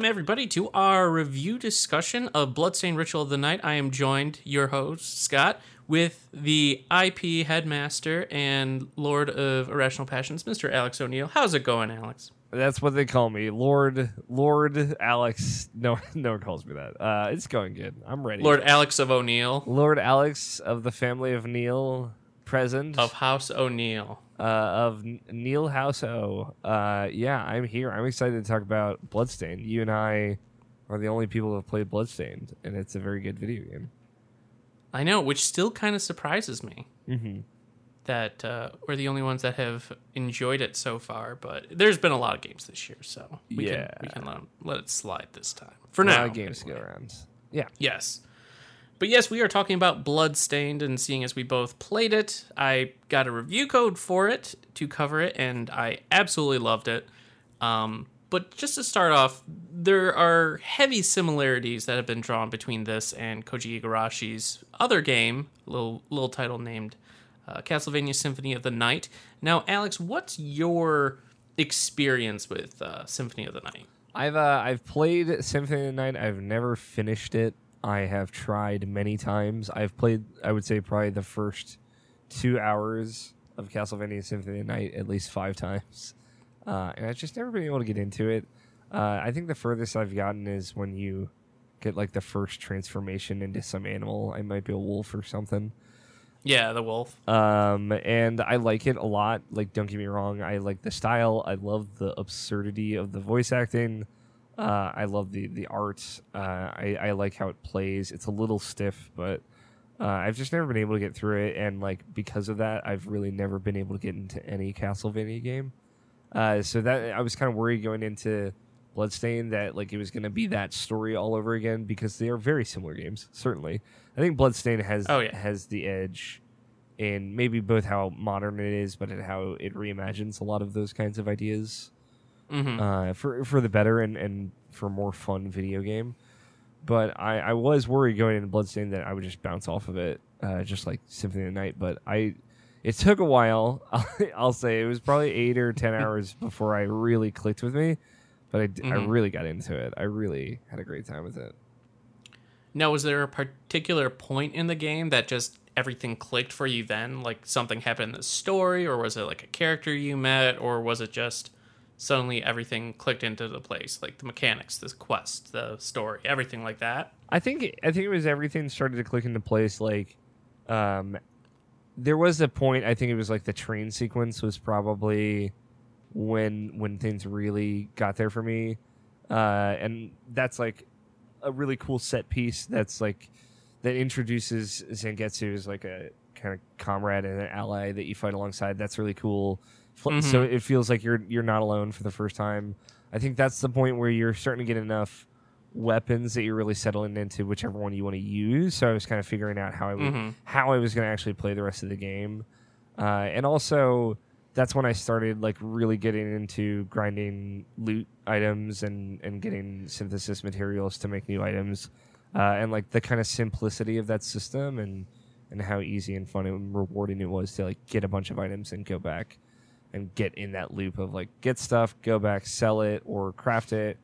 welcome everybody to our review discussion of Bloodstained Ritual of the Night. I am joined, your host, Scott, with the IP headmaster and Lord of Irrational Passions, Mr. Alex O'Neill. How's it going, Alex? That's what they call me, Lord Lord Alex. No, no one calls me that. Uh, it's going good. I'm ready. Lord Alex of O'Neill Lord Alex of the family of Neil, present of House O'Neill. Uh, of Neil House O. Uh, yeah, I'm here. I'm excited to talk about Bloodstained. You and I are the only people who have played Bloodstained, and it's a very good video game. I know, which still kind of surprises me Mm-hmm. that uh, we're the only ones that have enjoyed it so far. But there's been a lot of games this year, so we Yeah. can we can let, let it slide this time for A now. of games to go around. Yeah. Yes. But yes, we are talking about Bloodstained, and seeing as we both played it, I got a review code for it to cover it, and I absolutely loved it. Um, but just to start off, there are heavy similarities that have been drawn between this and Koji Igarashi's other game, little little title named uh, Castlevania Symphony of the Night. Now, Alex, what's your experience with uh, Symphony of the Night? I've uh, I've played Symphony of the Night. I've never finished it. I have tried many times. I've played. I would say probably the first two hours of Castlevania Symphony of the Night at least five times, uh, and I've just never been able to get into it. Uh, I think the furthest I've gotten is when you get like the first transformation into some animal. I might be a wolf or something. Yeah, the wolf. Um, and I like it a lot. Like, don't get me wrong, I like the style. I love the absurdity of the voice acting. Uh, I love the the art. Uh, I I like how it plays. It's a little stiff, but uh, I've just never been able to get through it. And like because of that, I've really never been able to get into any Castlevania game. Uh, so that I was kind of worried going into Bloodstain that like it was going to be that story all over again because they are very similar games. Certainly, I think Bloodstain has Oh, yeah. has the edge in maybe both how modern it is, but in how it reimagines a lot of those kinds of ideas hmm uh, for for the better and and for a more fun video game. But I, I was worried going into Bloodstained that I would just bounce off of it, uh, just like Symphony of the Night. But I, it took a while. I'll, I'll say it was probably eight or ten hours before I really clicked with me. But I, d- I really got into it. I really had a great time with it. Now, was there a particular point in the game that just everything clicked for you then? Like something happened in the story, or was it like a character you met, or was it just suddenly everything clicked into the place? Like the mechanics, the quest, the story, everything like that? I think I think it was everything started to click into place. Like, um, there was a point. I think it was like the train sequence was probably when when things really got there for me, uh, and that's like a really cool set piece. That's like that introduces Zangetsu as like a kind of comrade and an ally that you fight alongside. That's really cool. Mhm. So it feels like you're you're not alone for the first time. I think that's the point where you're starting to get enough weapons that you're really settling into whichever one you want to use. So I was kind of figuring out how I would, Mhm. how I was going to actually play the rest of the game, uh, and also that's when I started like really getting into grinding loot items and and getting synthesis materials to make new items, uh, and like the kind of simplicity of that system and and how easy and fun and rewarding it was to like get a bunch of items and go back and get in that loop of like get stuff, go back, sell it or craft it,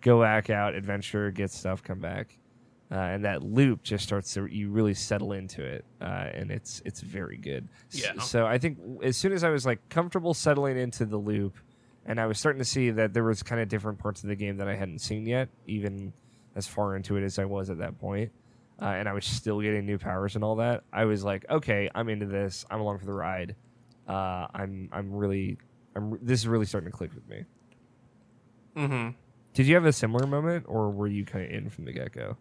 go back out, adventure, get stuff, come back, uh, and that loop just starts to you really settle into it, uh, and it's it's very good. Yeah. So I think as soon as I was like comfortable settling into the loop, and I was starting to see that there was kind of different parts of the game that I hadn't seen yet, even as far into it as I was at that point. Uh, and I was still getting new powers and all that. I was like, okay, I'm into this. I'm along for the ride. Uh, I'm I'm really I'm this is really starting to click with me. Mm-hmm. Did you have a similar moment, or were you kind of in from the get go?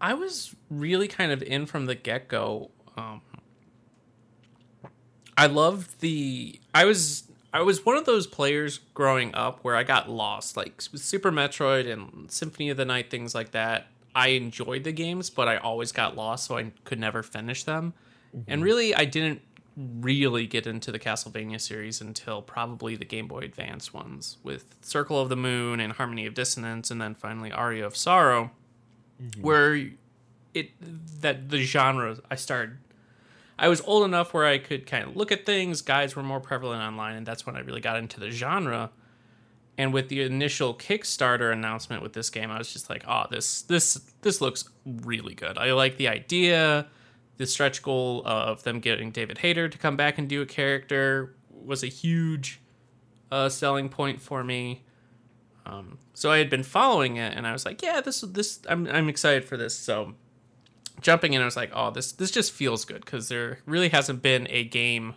I was really kind of in from the get go. Um, I loved the. I was I was one of those players growing up where I got lost, like with Super Metroid and Symphony of the Night, things like that. I enjoyed the games, but I always got lost, so I could never finish them. And really, I didn't really get into the Castlevania series until probably the Game Boy Advance ones, with Circle of the Moon and Harmony of Dissonance, and then finally Aria of Sorrow, mm-hmm. where it that the genre I started. I was old enough where I could kind of look at things. Guides were more prevalent online, and that's when I really got into the genre. And with the initial Kickstarter announcement with this game, I was just like, "Oh, this this this looks really good. I like the idea. The stretch goal of them getting David Hayter to come back and do a character was a huge uh, selling point for me. Um, so I had been following it, and I was like, "Yeah, this is this I'm I'm excited for this." So jumping in, I was like, "Oh, this this just feels good" because there really hasn't been a game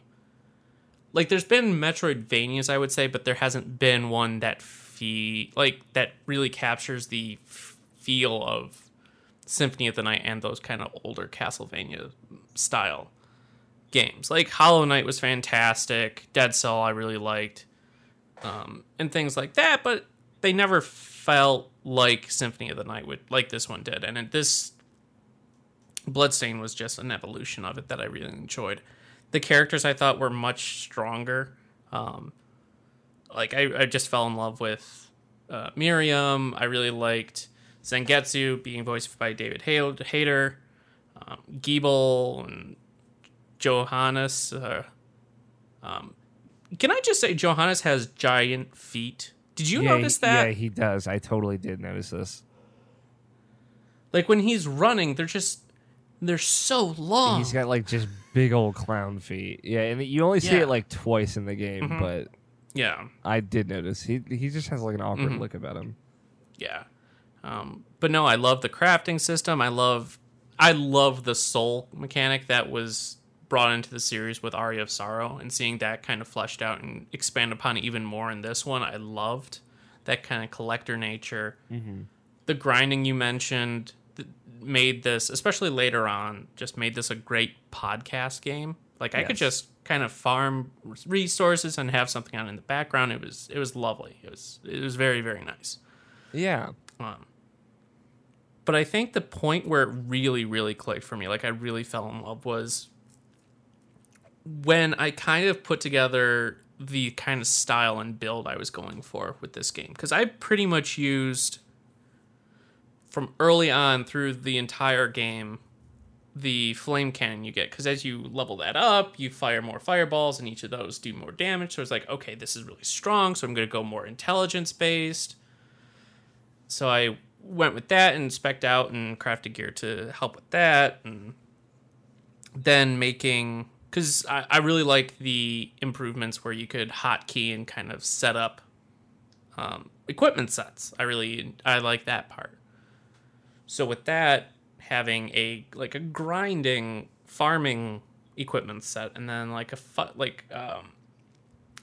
like there's been Metroidvanias, I would say, but there hasn't been one that fee like that really captures the f- feel of Symphony of the Night and those kind of older Castlevania style games. Like Hollow Knight was fantastic, Dead Cell I really liked, um, and things like that. But they never felt like Symphony of the Night would like this one did, and it, this Bloodstain was just an evolution of it that I really enjoyed the characters I thought were much stronger. Um, like I, I just fell in love with uh, Miriam. I really liked Zangetsu being voiced by David Hayter, um, Gebel and Johannes. Uh, um, can I just say Johannes has giant feet? Did you yeah, notice that? Yeah, he does. I totally did notice this. Like when he's running, they're just they're so long. He's got like just big old clown feet. Yeah, and you only see Yeah. it like twice in the game, Mhm. but yeah. I did notice he he just has like an awkward Mhm. look about him. yeah um, but no i love the crafting system. I love i love the soul mechanic that was brought into the series with aria of sorrow and seeing that kind of fleshed out and expand upon even more in this one i loved that kind of collector nature. Mm-hmm. the grinding you mentioned made this especially later on just made this a great podcast game. Like i could just kind of farm resources and have something on in the background. It was it was lovely. It was it was very very nice. Yeah, um, but I think the point where it really, really clicked for me, like I really fell in love, was when I kind of put together the kind of style and build I was going for with this game. Because I pretty much used from early on through the entire game the flame cannon you get. Because as you level that up you fire more fireballs and each of those do more damage. So it's like okay this is really strong so i'm going to go more intelligence based so I went with that and specced out and crafted gear to help with that, and then making because I, I really like the improvements where you could hotkey and kind of set up um, equipment sets. I really I like that part. So with that, having a like a grinding farming equipment set, and then like a fu- like um,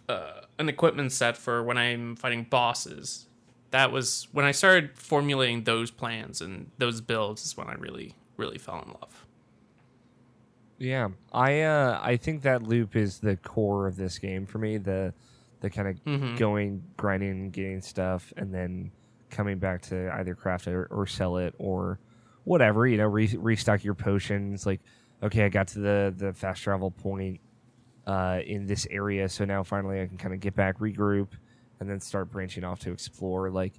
uh, an equipment set for when I'm fighting bosses that was when I started formulating those plans and those builds is when I really, really fell in love. yeah. I uh I think that loop is the core of this game for me. The the kind of Mhm. going grinding and getting stuff, and then coming back to either craft it or, or sell it or whatever. You know, re- restock your potions. Like, okay, I got to the the fast travel point uh, in this area, so now finally I can kind of get back, regroup, and then start branching off to explore. Like,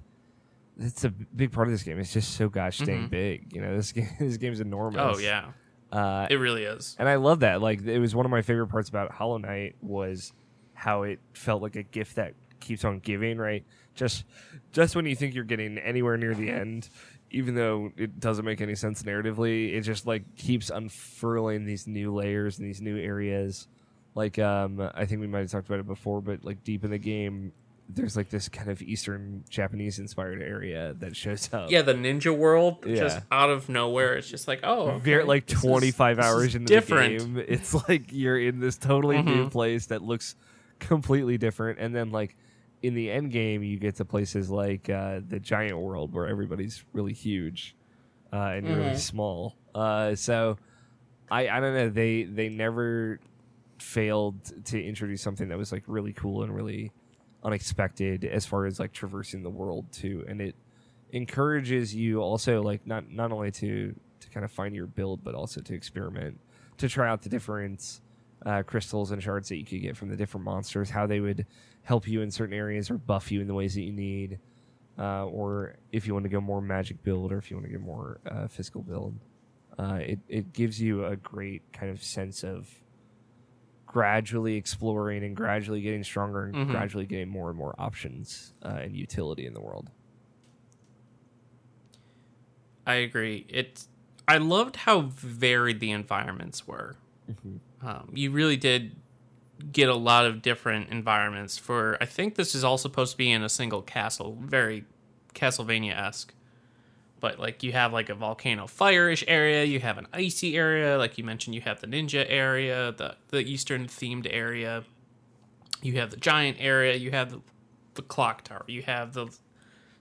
it's a big part of this game. It's just so gosh dang Mhm. big. You know, this game this game's enormous. Oh yeah, Uh, it really is. and I love that. Like it was one of my favorite parts about Hollow Knight was how it felt like a gift that keeps on giving, right? Just just when you think you're getting anywhere near the end, even though it doesn't make any sense narratively, it just like keeps unfurling these new layers and these new areas. Like um I think we might have talked about it before, but like deep in the game there's like this kind of Eastern Japanese inspired area that shows up. Yeah, the ninja world just out of nowhere. It's just like oh, okay, like this is- 25 this is hours into different. the game it's like you're in this totally new Mhm. place that looks completely different and then like in the end game you get to places like uh, the giant world where everybody's really huge uh, and you're really small uh, so I, I don't know they they never failed to introduce something that was like really cool and really unexpected as far as like traversing the world too and it encourages you also like not not only to to kind of find your build but also to experiment to try out the different uh, crystals and shards that you could get from the different monsters how they would help you in certain areas or buff you in the ways that you need uh, or if you want to go more magic build or if you want to go more uh, physical build. Uh, it, it gives you a great kind of sense of gradually exploring and gradually getting stronger and Mhm. gradually getting more and more options uh, and utility in the world. I agree. It's I loved how varied the environments were. Um, you really did get a lot of different environments. For I think this is all supposed to be in a single castle, very Castlevania esque. But like you have like a volcano fire-ish area, you have an icy area, like you mentioned, you have the ninja area, the the eastern themed area. You have the giant area, you have the, the clock tower, you have the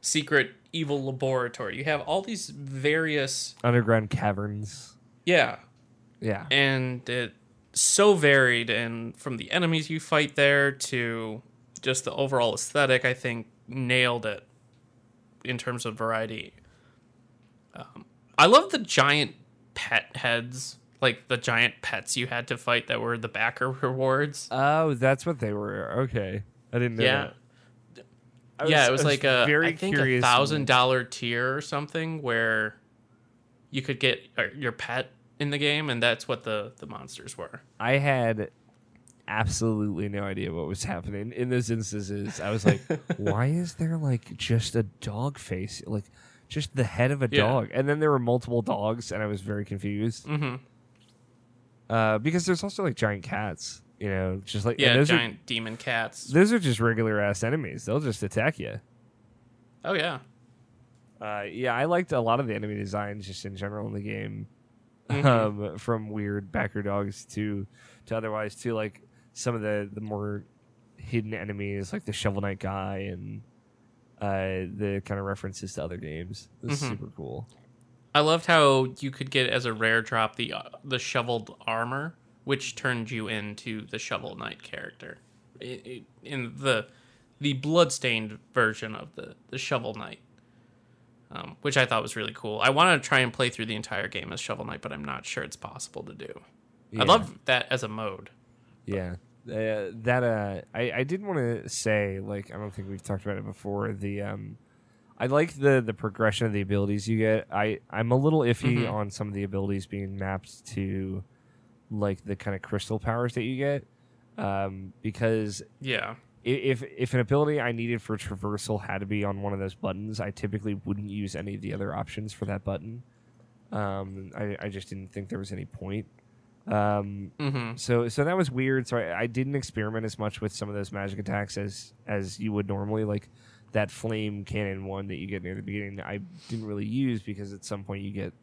secret evil laboratory. You have all these various Underground caverns. yeah, Yeah. and it so varied and from the enemies you fight there to just the overall aesthetic i think nailed it in terms of variety um, i love the giant pet heads like the giant pets you had to fight that were the backer rewards Oh, that's what they were. Okay. I didn't know yeah that. I yeah it was like a very i think a thousand dollar tier or something where you could get uh, your pet in the game and that's what the the monsters were I had absolutely no idea what was happening in those instances. I was like, why is there like just a dog face? Like just the head of a Yeah. dog. And then there were multiple dogs and I was very confused. mm-hmm Uh, because there's also like giant cats, you know, just like yeah those giant demon cats are those are just regular ass enemies. They'll just attack you. oh yeah Uh, yeah, I liked a lot of the enemy designs just in general in the game. Mhm. Um, from weird backer dogs to to otherwise to like some of the the more hidden enemies like the Shovel Knight guy and uh, the kind of references to other games. Was Mhm. super cool. I loved how you could get as a rare drop the uh, the shoveled armor, which turned you into the Shovel Knight character. In the the bloodstained version of the the Shovel Knight, um, which I thought was really cool. I want to try and play through the entire game as Shovel Knight, but I'm not sure it's possible to do. Yeah. I love that as a mode. Yeah. Uh, that uh I, I did want to say like I don't think we've talked about it before the um I like the the progression of the abilities you get. I I'm a little iffy Mhm. on some of the abilities being mapped to like the kind of crystal powers that you get um because Yeah. if if an ability I needed for traversal had to be on one of those buttons, I typically wouldn't use any of the other options for that button. Um, I, I just didn't think there was any point. Um, hmm so so that was weird. So I, I didn't experiment as much with some of those magic attacks as as you would normally. Like that flame cannon one that you get near the beginning, I didn't really use because at some point you get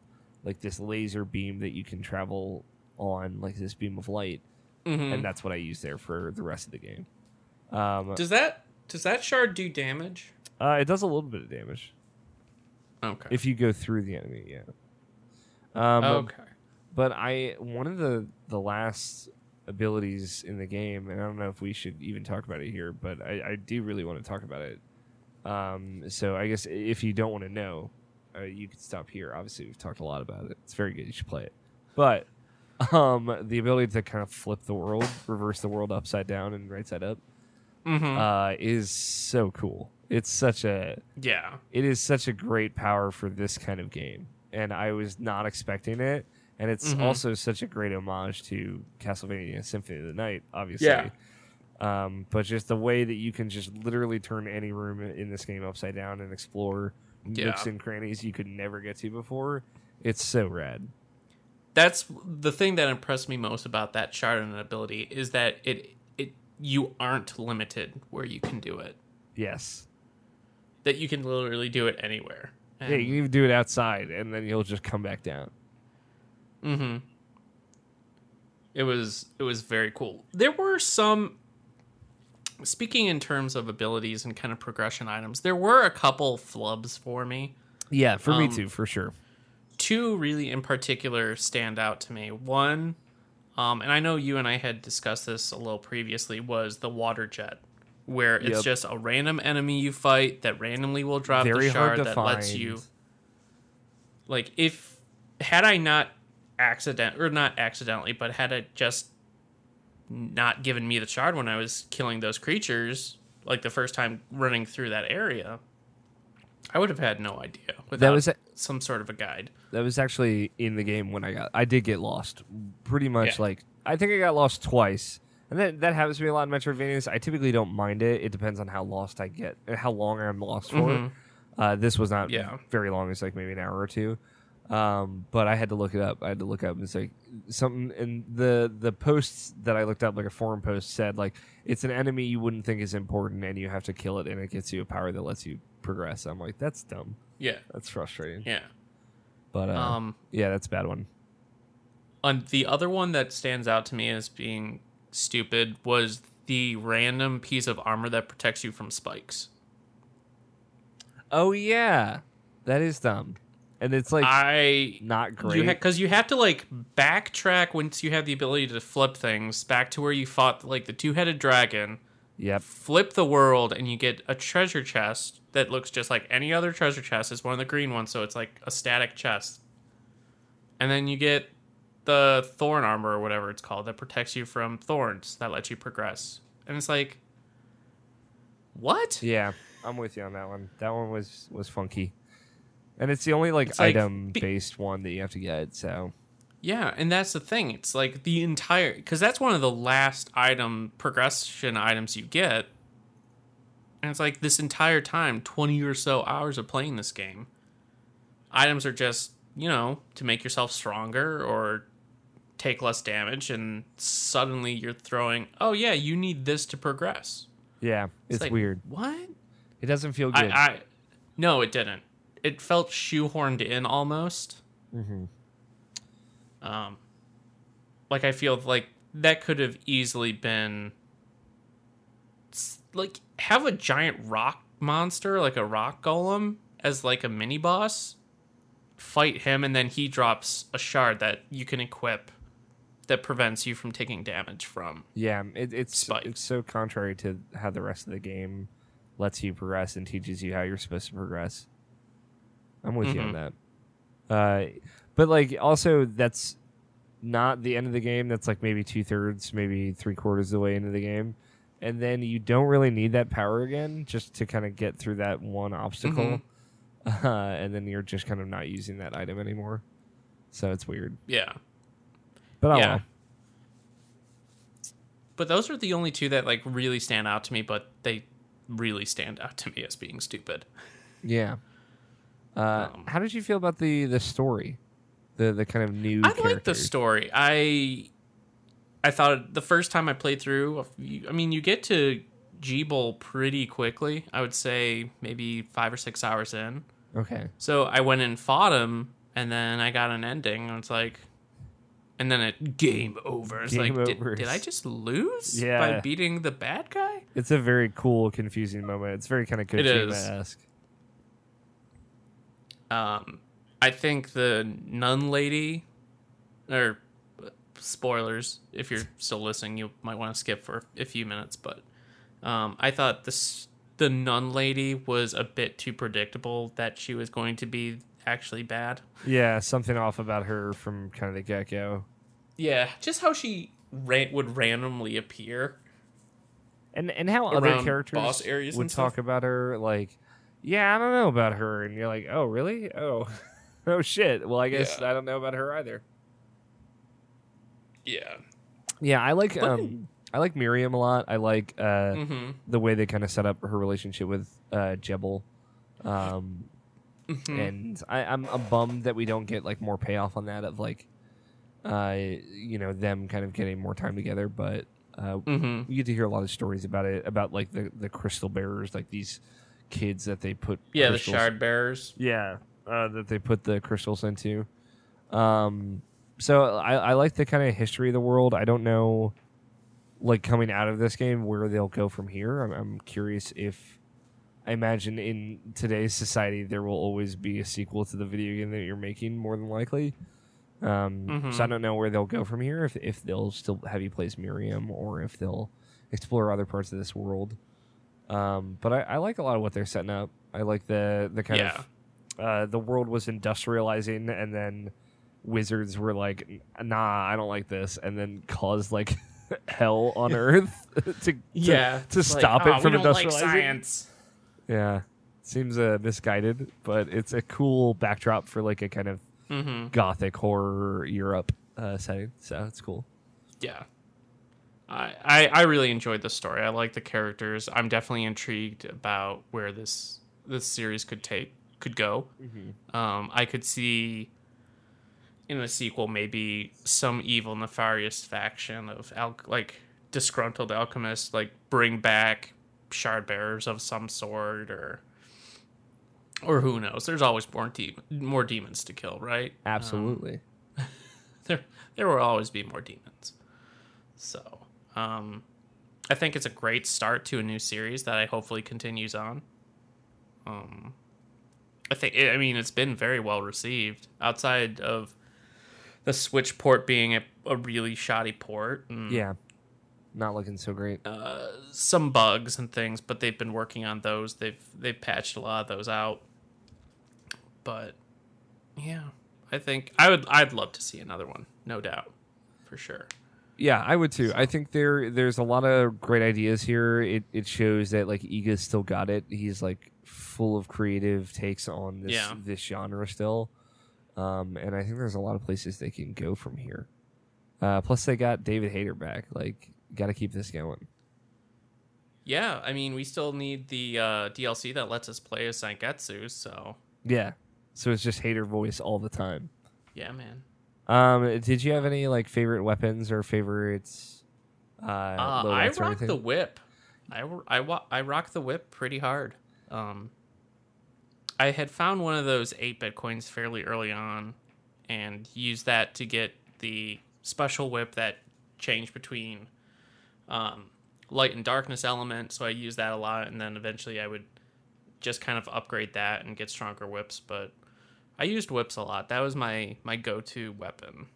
like this laser beam that you can travel on, like this beam of light, hmm and that's what I use there for the rest of the game. Um, Does that does that shard do damage? uh, it does a little bit of damage Okay. if you go through the enemy. Yeah. Um, okay. But I one of the the last abilities in the game, and I don't know if we should even talk about it here, but I, I do really want to talk about it. Um, so I guess if you don't want to know, uh, you can stop here. Obviously, we've talked a lot about it. It's very good. You should play it. But um, the ability to kind of flip the world, reverse the world upside down and right side up, hmm uh, is so cool. It's such a yeah. it is such a great power for this kind of game, and I was not expecting it. And it's Mhm. also such a great homage to Castlevania Symphony of the Night, obviously. Yeah. Um, but just the way that you can just literally turn any room in this game upside down and explore Yeah. nooks and crannies you could never get to before, it's so rad. that's the thing that impressed me most about that shard and ability is that it it you aren't limited where you can do it. Yes. That you can literally do it anywhere. yeah, you can even do it outside, and then you'll just come back down. Mm-hmm. It was it was very cool. There were some speaking in terms of abilities and kind of progression items, there were a couple flubs for me. Yeah, for me Um, too, for sure. two really in particular stand out to me. One, um, and I know you and I had discussed this a little previously, was the water jet, where it's Yep. just a random enemy you fight that randomly will drop Very the shard that find. lets you. Like if had I not accident or not accidentally, but had it just not given me the shard when I was killing those creatures, like the first time running through that area, I would have had no idea without was a- some sort of a guide. That was actually in the game when I got. I did get lost, pretty much Yeah. like I think I got lost twice, And that that happens to me a lot in Metroidvanias. I typically don't mind it. It depends on how lost I get, and how long I'm lost for. Mhm. Uh, this was not Yeah. very long. It's like maybe an hour or two. Um, but I had to look it up. I had to look up. and say something And the the posts that I looked up, like a forum post said, like it's an enemy you wouldn't think is important, and you have to kill it, and it gets you a power that lets you progress. I'm like, that's dumb. Yeah. That's frustrating. Yeah. But uh, Um, yeah, that's a bad one. and the other one that stands out to me as being stupid was the random piece of armor that protects you from spikes. Oh yeah, that is dumb, and it's like I not great. you because you have to like backtrack once you have the ability to flip things back to where you fought like the two-headed dragon. yep. Flip the world, and you get a treasure chest that looks just like any other treasure chest. It's one of the green ones, so it's like a static chest. And then you get the thorn armor or whatever it's called that protects you from thorns that lets you progress. And it's like, what? Yeah, I'm with you on that one. That one was was funky, and it's the only like, like- item based one that you have to get. So Yeah, and that's the thing. It's like the entire because that's one of the last item progression items you get, and it's like this entire time, twenty or so hours of playing this game, items are just you know to make yourself stronger or take less damage, and suddenly you're throwing, oh yeah, you need this to progress. yeah, it's, like, weird. What? It doesn't feel good. I, I no, it didn't. It felt shoehorned in almost. Mhm. Um, like I feel like that could have easily been like have a giant rock monster like a rock golem as like a mini boss. Fight him, and then he drops a shard that you can equip that prevents you from taking damage from. yeah, it, it's Spikes. it's so contrary to how the rest of the game lets you progress and teaches you how you're supposed to progress. I'm with you on that. Uh, but like also that's not the end of the game. That's like maybe two thirds, maybe three quarters of the way into the game, and then you don't really need that power again just to kind of get through that one obstacle, uh, and then you're just kind of not using that item anymore. So it's weird, Yeah. but oh Yeah. well. But those are the only two that like really stand out to me, but they really stand out to me as being stupid. Yeah. Uh, Um, how did you feel about the the story, the the kind of new? I like the story. I I thought the first time I played through, I mean, you get to Gebel pretty quickly. I would say maybe five or six hours in. Okay. So I went and fought him, and then I got an ending, and it's like, and then it game over. It's Game like, did, did I just lose Yeah. by beating the bad guy? It's a very cool, confusing moment. It's very kind of. Kojima-esque. Um, I think the nun lady, or spoilers, if you're still listening, you might want to skip for a few minutes. But um, I thought this the nun lady was a bit too predictable that she was going to be actually bad. Yeah, something off about her from kind of the get go. Yeah, just how she ran- would randomly appear. And and how other characters would talk about her like, yeah, I don't know about her, and you're like, oh really? Oh, oh shit. Well, I guess Yeah. I don't know about her either. Yeah. Yeah, I like But- um, I like Miriam a lot. I like uh, Mm-hmm. the way they kind of set up her relationship with uh, Gebel. Um, Mm-hmm. and I, I'm I'm bummed that we don't get like more payoff on that of like, uh, you know, them kind of getting more time together. But uh, Mm-hmm. we get to hear a lot of stories about it, about like the the crystal bearers, like these kids that they put Yeah, the shard bearers. yeah, uh, that they put the crystals into. Um, so I, I like the kind of history of the world. I don't know, like coming out of this game, where they'll go from here. I'm, I'm curious if I imagine in today's society there will always be a sequel to the video game that you're making, more than likely. Um, Mhm. So I don't know where they'll go from here. If if they'll still have you play as Miriam, or if they'll explore other parts of this world. Um, but I, I like a lot of what they're setting up. I like the the kind Yeah. of uh, the world was industrializing, and then wizards were like, "Nah, I don't like this," and then caused like hell on Earth to, to Yeah. to like, stop "Oh, it from we don't like industrializing. science. Yeah, seems uh, misguided, but it's a cool backdrop for like a kind of Mm-hmm. gothic horror Europe uh, setting. So it's cool. Yeah. I, I I really enjoyed the story. I like the characters. I'm definitely intrigued about where this this series could take could go. Um, I could see in a sequel maybe some evil nefarious faction of al- like disgruntled alchemists like bring back shard bearers of some sort or or who knows there's always more de- more demons to kill right Absolutely. there there will always be more demons so um i think it's a great start to a new series that i hopefully continues on. Um i think i mean it's been very well received. Outside of the switch port being a, a really shoddy port and yeah. Not looking so great. uh, some bugs and things but they've been working on those. They've they've patched a lot of those out. But yeah i think i would i'd love to see another one no doubt for sure Yeah, I would too. I think there there's a lot of great ideas here. It it shows that like Iga's still got it. He's like full of creative takes on this Yeah. this genre still. Um, and I think there's a lot of places they can go from here. Uh, plus they got David Hayter back. Like, got to keep this going. Yeah, I mean, we still need the uh, DLC that lets us play as Zangetsu, so Yeah. So it's just Hayter voice all the time. yeah, man. Um, did you have any like favorite weapons or favorites? Uh, Uh, I rock the whip. I, I, I rock the whip pretty hard. Um, I had found one of those 8 bit coins fairly early on and used that to get the special whip that changed between um, light and darkness element. So I used that a lot, and then eventually I would just kind of upgrade that and get stronger whips. But I used whips a lot. That was my, my go to weapon.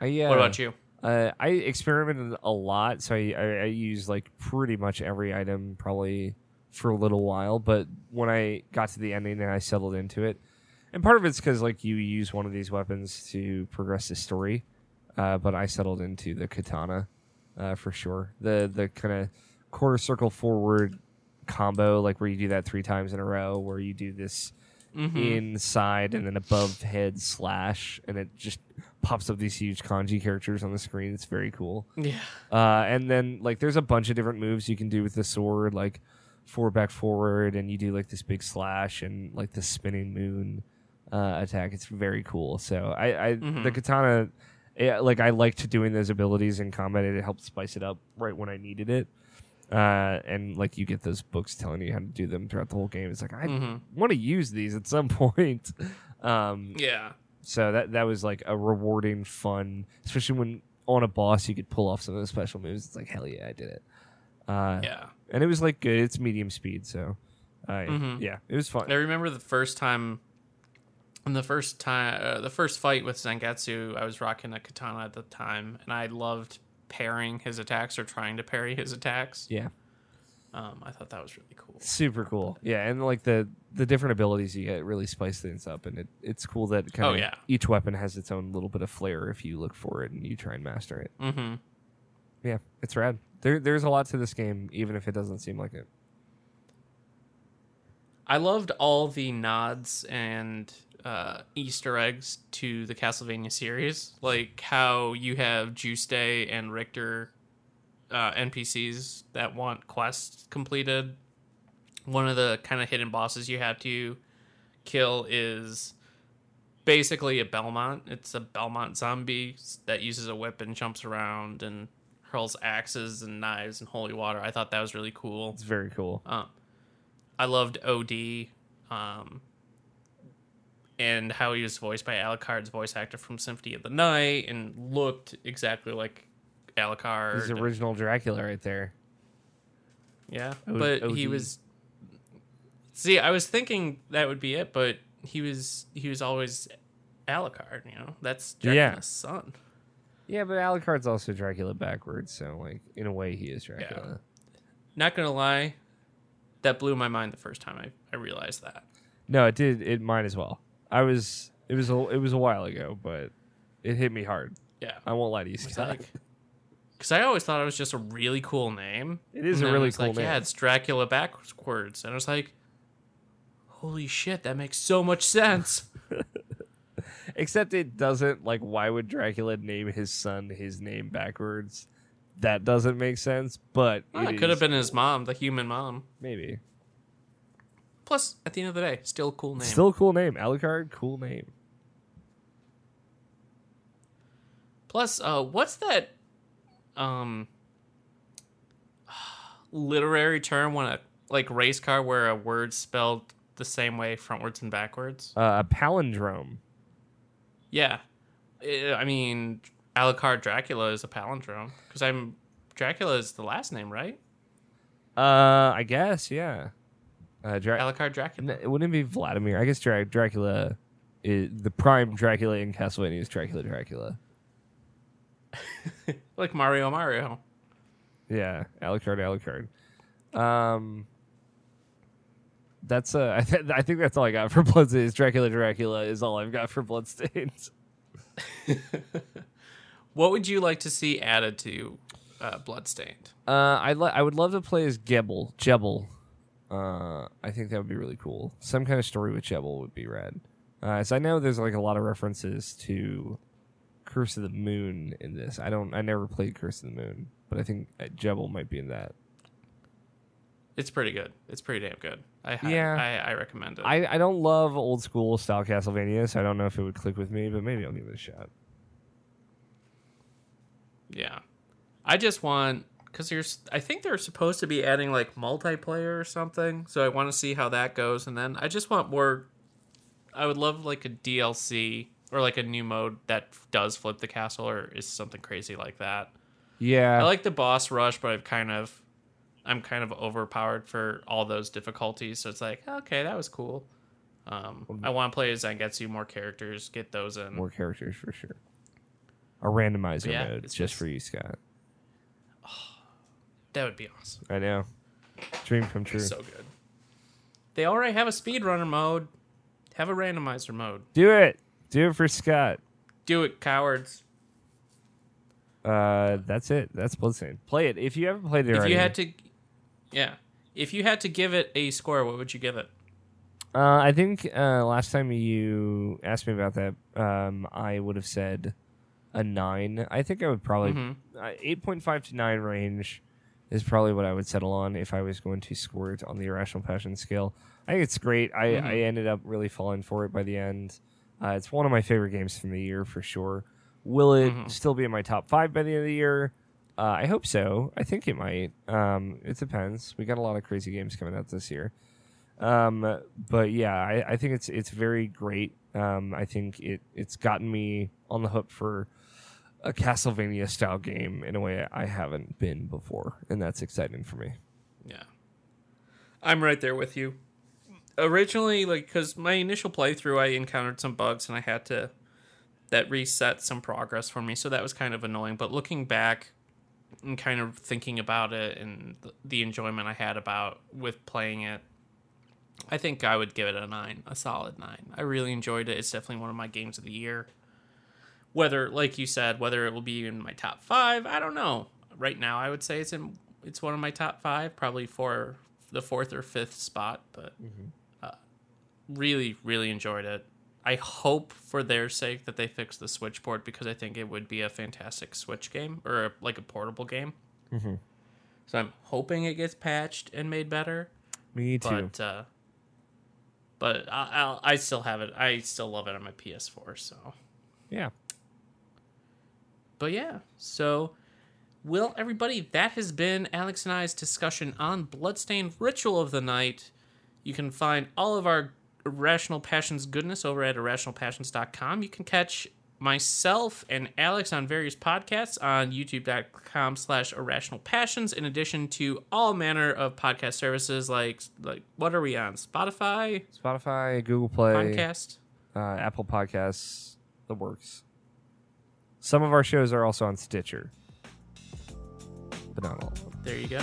I, uh, What about you? Uh, I experimented a lot, so I, I, I used like pretty much every item probably for a little while. But when I got to the ending and I settled into it, and part of it's because like you use one of these weapons to progress the story, uh, but I settled into the katana uh, for sure. The the kind of quarter circle forward combo, like where you do that three times in a row, where you do this inside and then above head slash, and it just pops up these huge kanji characters on the screen. It's very cool. Yeah. Uh, and then like there's a bunch of different moves you can do with the sword, like forward back forward, and you do like this big slash and like the spinning moon uh, attack. It's very cool. So I, I the katana, yeah, like I liked doing those abilities in combat. It helped spice it up right when I needed it. Uh, and like you get those books telling you how to do them throughout the whole game. It's like I want to use these at some point. um, Yeah. so that that was like a rewarding, fun, especially when on a boss you could pull off some of the special moves. It's like hell yeah, I did it. Uh, Yeah. and it was like good. It's medium speed, so uh, Mhm. yeah, it was fun. I remember the first time, in the first time, uh, the first fight with Zangetsu, I was rocking a katana at the time, and I loved parrying his attacks or trying to parry his attacks. Yeah, Um, I thought that was really cool. super cool. Yeah, and like the the different abilities you get really spice things up, and it, it's cool that kind Oh, of yeah. each weapon has its own little bit of flair if you look for it and you try and master it. Mm-hmm. Yeah, it's rad. There there's a lot to this game, even if it doesn't seem like it. I loved all the nods and uh, Easter eggs to the Castlevania series, like how you have Juice Day and Richter uh, NPCs that want quests completed. One of the kind of hidden bosses you have to kill is basically a Belmont. It's a Belmont zombie that uses a whip and jumps around and hurls axes and knives and holy water. I thought that was really cool. It's very cool. Um, I loved OD, um, and how he was voiced by Alucard's voice actor from Symphony of the Night, and looked exactly like Alucard. And- original Dracula right there. yeah, O- but he was. See, I was thinking that would be it, but he was he was always Alucard. You know, that's Yeah. Dracula's son. Yeah, but Alucard's also Dracula backwards, so like in a way he is Dracula. Not gonna lie, that blew my mind the first time I, I realized that. No, it did. It might as well. I was. It was. A, it was a while ago, but it hit me hard. Yeah, I won't lie to you, Scott. because I always thought it was just a really cool name. It is And a really cool like, name. Yeah, it's Dracula backwards, and I was like, "Holy shit, that makes so much sense." Except it doesn't. Like, why would Dracula name his son his name backwards? that doesn't make sense, but Oh, it it could have been his mom, the human mom. maybe Plus, at the end of the day, still a cool name. still a cool name. Alucard, cool name. Plus, uh, what's that um literary term when a like race car where a word spelled the same way frontwards and backwards? Uh, a palindrome. Yeah, I I mean, Alucard Dracula is a palindrome because I'm Dracula is the last name, right? Uh, I guess yeah. Uh, Dra- Alucard Dracula. N- wouldn't it be Vladimir? I guess Dra- Dracula is the prime Dracula in Castlevania is Dracula Dracula. like Mario Mario. Yeah, Alucard Alucard. Um, that's uh, I, th- I think that's all I got for Bloodstains. Dracula Dracula is all I've got for Bloodstains. What would you like to see added to uh, Bloodstained? Uh, I li- I would love to play as Gebel Jebel. Uh, I think that would be really cool. Some kind of story with Gebel would be rad. Uh, as I know, there's like a lot of references to Curse of the Moon in this. I don't. I never played Curse of the Moon, but I think uh, Gebel might be in that. It's pretty good. It's pretty damn good. I Yeah. I, I recommend it. I, I don't love old school style Castlevania, so I don't know if it would click with me, but maybe I'll give it a shot. Yeah. I just want because there's I think they're supposed to be adding like multiplayer or something. So I want to see how that goes, and then I just want more. I would love like a DLC or like a new mode that does flip the castle or is something crazy like that. Yeah, I like the boss rush, but I've kind of I'm kind of overpowered for all those difficulties. So it's like okay, that was cool. Um, I want to play as Zangetsu, more characters, get those in. more characters for sure. A randomizer Yeah, mode it's just just- for you, Scott. That would be awesome. I know. Dream come true. So good. They already have a speedrunner mode. Have a randomizer mode. Do it. Do it for Scott. Do it, cowards. Uh, that's it. That's Bloodstained. Play it if you haven't played it If already. you had to, yeah. If you had to give it a score, what would you give it? uh, I think uh, last time you asked me about that, um, I would have said a nine. I think I would probably Mhm. uh, eight point five to nine range is probably what I would settle on if I was going to score it on the irrational passion scale. I think it's great. I, Mhm. I ended up really falling for it by the end. Uh, it's one of my favorite games from the year for sure. Will it Mhm. still be in my top five by the end of the year? Uh, I hope so. I think it might. Um, it depends. We got a lot of crazy games coming out this year. Um, but yeah, I, I think it's it's very great. Um, I think it it's gotten me on the hook for a Castlevania style game in a way I haven't been before, and that's exciting for me. Yeah. I'm right there with you. Originally, like, because my initial playthrough, I encountered some bugs and I had to, that reset some progress for me. So that was kind of annoying. But looking back and kind of thinking about it and the, enjoyment I had about with playing it, I think I would give it a nine, a solid nine. I really enjoyed it. It's definitely one of my games of the year. Whether, like you said, whether it will be in my top five, I don't know. Right now, I would say it's in it's one of my top five, probably for the fourth or fifth spot. But uh, really, really enjoyed it. I hope for their sake that they fix the Switch port because I think it would be a fantastic Switch game or a, like a portable game. Mm-hmm. So I'm hoping it gets patched and made better. Me too. But uh, but I, I'll, I still have it. I still love it on my PS4. So, yeah. But yeah. So, well, everybody, that has been Alex and I's discussion on Bloodstained Ritual of the Night. You can find all of our Irrational Passions goodness over at irrationalpassions.com. You can catch myself and Alex on various podcasts on youtube.com slash irrational passions in addition to all manner of podcast services like like what are we on spotify Spotify, Google Play, podcast uh, Apple Podcasts, the works. Some of our shows are also on Stitcher, but not all of them. there you go